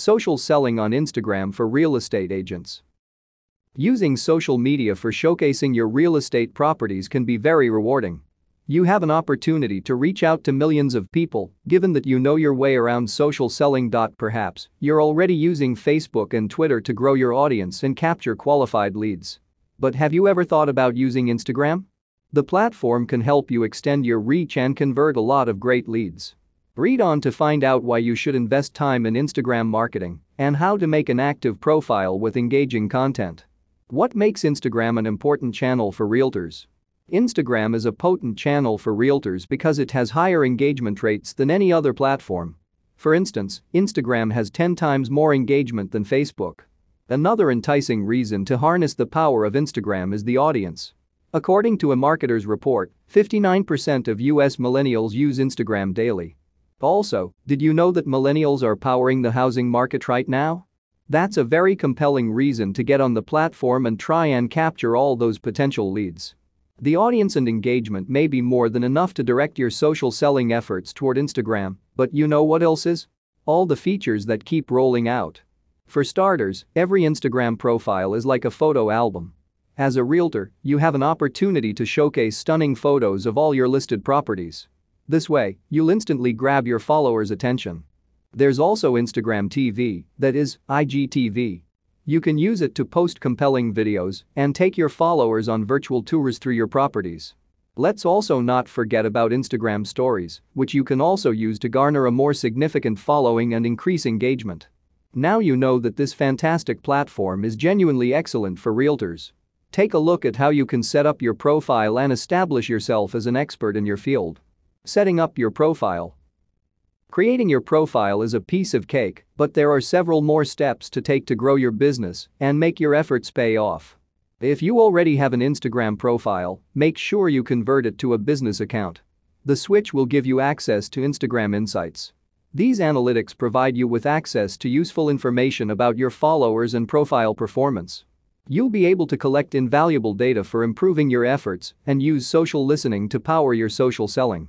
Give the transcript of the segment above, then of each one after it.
Social selling on Instagram for real estate agents. Using social media for showcasing your real estate properties can be very rewarding. You have an opportunity to reach out to millions of people, given that you know your way around social selling. Perhaps you're already using Facebook and Twitter to grow your audience and capture qualified leads. But have you ever thought about using Instagram? The platform can help you extend your reach and convert a lot of great leads. Read on to find out why you should invest time in Instagram marketing and how to make an active profile with engaging content. What makes Instagram an important channel for realtors? Instagram is a potent channel for realtors because it has higher engagement rates than any other platform. For instance, Instagram has 10 times more engagement than Facebook. Another enticing reason to harness the power of Instagram is the audience. According to a marketer's report, 59% of US millennials use Instagram daily. Also, did you know that millennials are powering the housing market right now? That's a very compelling reason to get on the platform and try and capture all those potential leads. The audience and engagement may be more than enough to direct your social selling efforts toward Instagram, but you know what else is? All the features that keep rolling out. For starters, every Instagram profile is like a photo album. As a realtor, you have an opportunity to showcase stunning photos of all your listed properties. This way, you'll instantly grab your followers' attention. There's also Instagram TV, that is, IGTV. You can use it to post compelling videos and take your followers on virtual tours through your properties. Let's also not forget about Instagram stories, which you can also use to garner a more significant following and increase engagement. Now you know that this fantastic platform is genuinely excellent for realtors. Take a look at how you can set up your profile and establish yourself as an expert in your field. Setting up your profile. Creating your profile is a piece of cake, but there are several more steps to take to grow your business and make your efforts pay off. If you already have an Instagram profile, make sure you convert it to a business account. The switch will give you access to Instagram Insights. These analytics provide you with access to useful information about your followers and profile performance. You'll be able to collect invaluable data for improving your efforts and use social listening to power your social selling.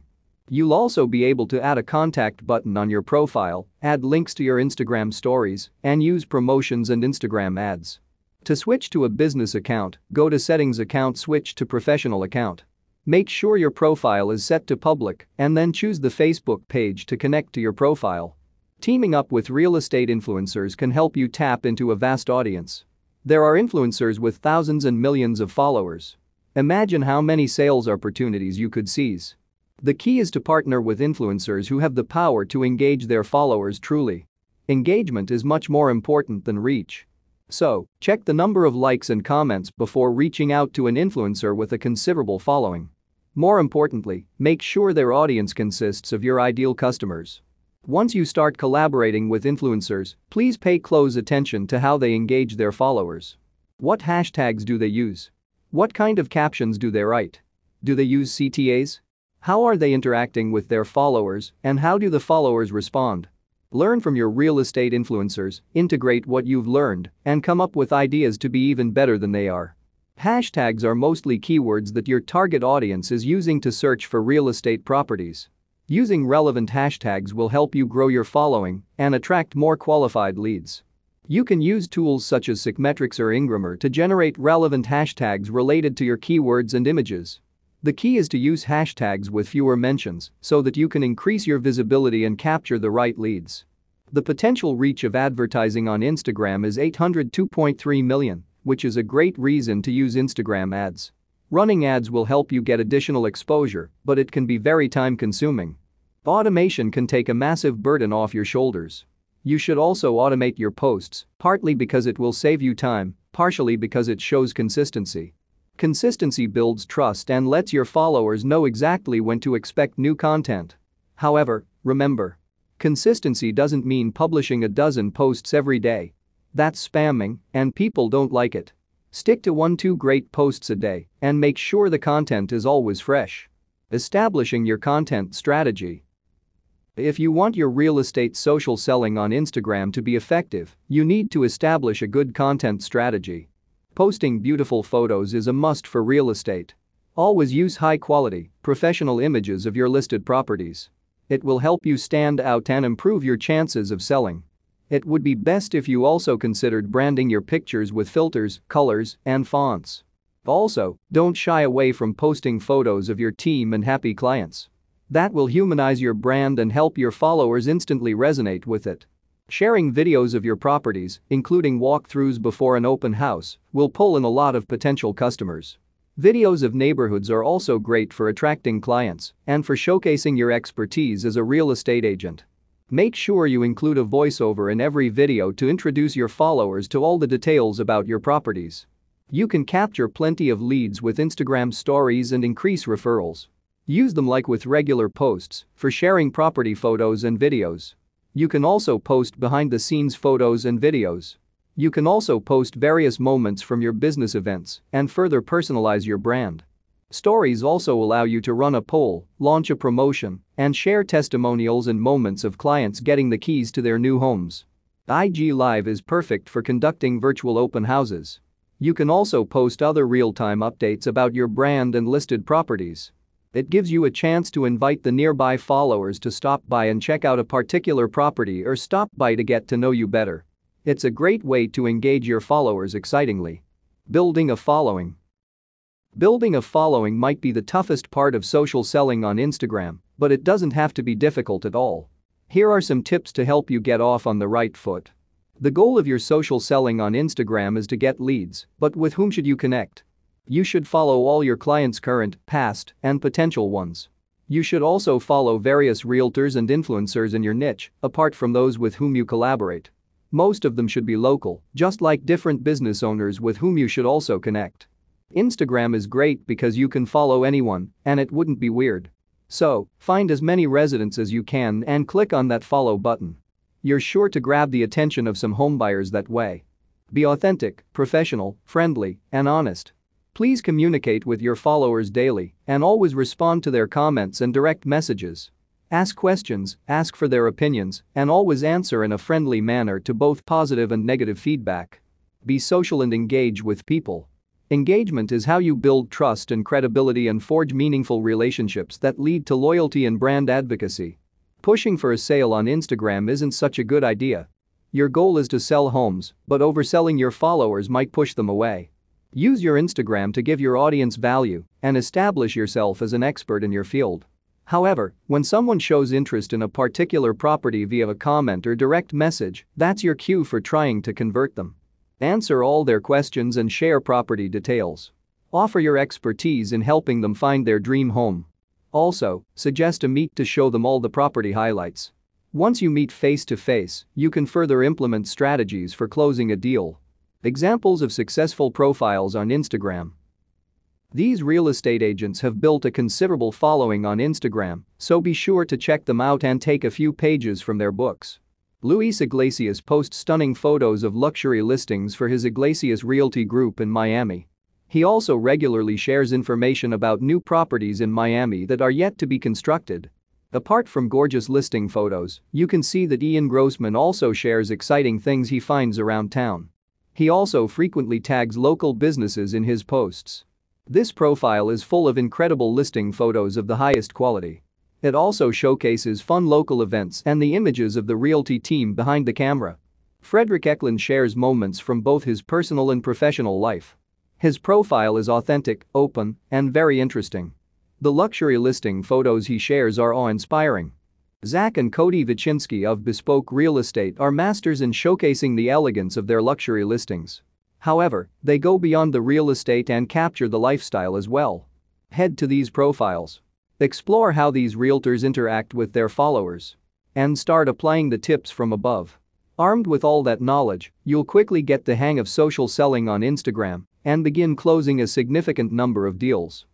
You'll also be able to add a contact button on your profile, add links to your Instagram stories, and use promotions and Instagram ads. To switch to a business account, go to Settings Account Switch to Professional Account. Make sure your profile is set to public and then choose the Facebook page to connect to your profile. Teaming up with real estate influencers can help you tap into a vast audience. There are influencers with thousands and millions of followers. Imagine how many sales opportunities you could seize. The key is to partner with influencers who have the power to engage their followers truly. Engagement is much more important than reach. So, check the number of likes and comments before reaching out to an influencer with a considerable following. More importantly, make sure their audience consists of your ideal customers. Once you start collaborating with influencers, please pay close attention to how they engage their followers. What hashtags do they use? What kind of captions do they write? Do they use CTAs? How are they interacting with their followers and how do the followers respond? Learn from your real estate influencers, integrate what you've learned, and come up with ideas to be even better than they are. Hashtags are mostly keywords that your target audience is using to search for real estate properties. Using relevant hashtags will help you grow your following and attract more qualified leads. You can use tools such as Seqmetrics or Ingrammer to generate relevant hashtags related to your keywords and images. The key is to use hashtags with fewer mentions so that you can increase your visibility and capture the right leads. The potential reach of advertising on Instagram is 802.3 million, which is a great reason to use Instagram ads. Running ads will help you get additional exposure, but it can be very time consuming. Automation can take a massive burden off your shoulders. You should also automate your posts, partly because it will save you time, partially because it shows consistency. Consistency builds trust and lets your followers know exactly when to expect new content. However, remember, consistency doesn't mean publishing a dozen posts every day. That's spamming, and people don't like it. Stick to one two great posts a day and make sure the content is always fresh. Establishing your content strategy. If you want your real estate social selling on Instagram to be effective, you need to establish a good content strategy. Posting beautiful photos is a must for real estate. Always use high quality, professional images of your listed properties. It will help you stand out and improve your chances of selling. It would be best if you also considered branding your pictures with filters, colors, and fonts. Also, don't shy away from posting photos of your team and happy clients. That will humanize your brand and help your followers instantly resonate with it. Sharing videos of your properties, including walkthroughs before an open house, will pull in a lot of potential customers. Videos of neighborhoods are also great for attracting clients and for showcasing your expertise as a real estate agent. Make sure you include a voiceover in every video to introduce your followers to all the details about your properties. You can capture plenty of leads with Instagram stories and increase referrals. Use them like with regular posts for sharing property photos and videos. You can also post behind the scenes photos and videos. You can also post various moments from your business events and further personalize your brand. Stories also allow you to run a poll, launch a promotion, and share testimonials and moments of clients getting the keys to their new homes. IG Live is perfect for conducting virtual open houses. You can also post other real-time updates about your brand and listed properties. It gives you a chance to invite the nearby followers to stop by and check out a particular property or stop by to get to know you better. It's a great way to engage your followers excitingly. Building a following. Building a following might be the toughest part of social selling on Instagram, but it doesn't have to be difficult at all. Here are some tips to help you get off on the right foot. The goal of your social selling on Instagram is to get leads, but with whom should you connect? You should follow all your clients' current, past, and potential ones. You should also follow various realtors and influencers in your niche, apart from those with whom you collaborate. Most of them should be local, just like different business owners with whom you should also connect. Instagram is great because you can follow anyone, and it wouldn't be weird. So, find as many residents as you can and click on that follow button. You're sure to grab the attention of some homebuyers that way. Be authentic, professional, friendly, and honest. Please communicate with your followers daily and always respond to their comments and direct messages. Ask questions, ask for their opinions, and always answer in a friendly manner to both positive and negative feedback. Be social and engage with people. Engagement is how you build trust and credibility and forge meaningful relationships that lead to loyalty and brand advocacy. Pushing for a sale on Instagram isn't such a good idea. Your goal is to sell homes, but overselling your followers might push them away. Use your Instagram to give your audience value and establish yourself as an expert in your field. However, when someone shows interest in a particular property via a comment or direct message, that's your cue for trying to convert them. Answer all their questions and share property details. Offer your expertise in helping them find their dream home. Also, suggest a meet to show them all the property highlights. Once you meet face to face, you can further implement strategies for closing a deal Examples of successful profiles on Instagram. These real estate agents have built a considerable following on Instagram, so be sure to check them out and take a few pages from their books. Luis Iglesias posts stunning photos of luxury listings for his Iglesias Realty Group in Miami. He also regularly shares information about new properties in Miami that are yet to be constructed. Apart from gorgeous listing photos, you can see that Ian Grossman also shares exciting things he finds around town. He also frequently tags local businesses in his posts. This profile is full of incredible listing photos of the highest quality. It also showcases fun local events and the images of the realty team behind the camera. Fredrik Eklund shares moments from both his personal and professional life. His profile is authentic, open, and very interesting. The luxury listing photos he shares are awe-inspiring. Zach and Cody Vichinsky of Bespoke Real Estate are masters in showcasing the elegance of their luxury listings. However, they go beyond the real estate and capture the lifestyle as well. Head to these profiles. Explore how these realtors interact with their followers. And start applying the tips from above. Armed with all that knowledge, you'll quickly get the hang of social selling on Instagram and begin closing a significant number of deals.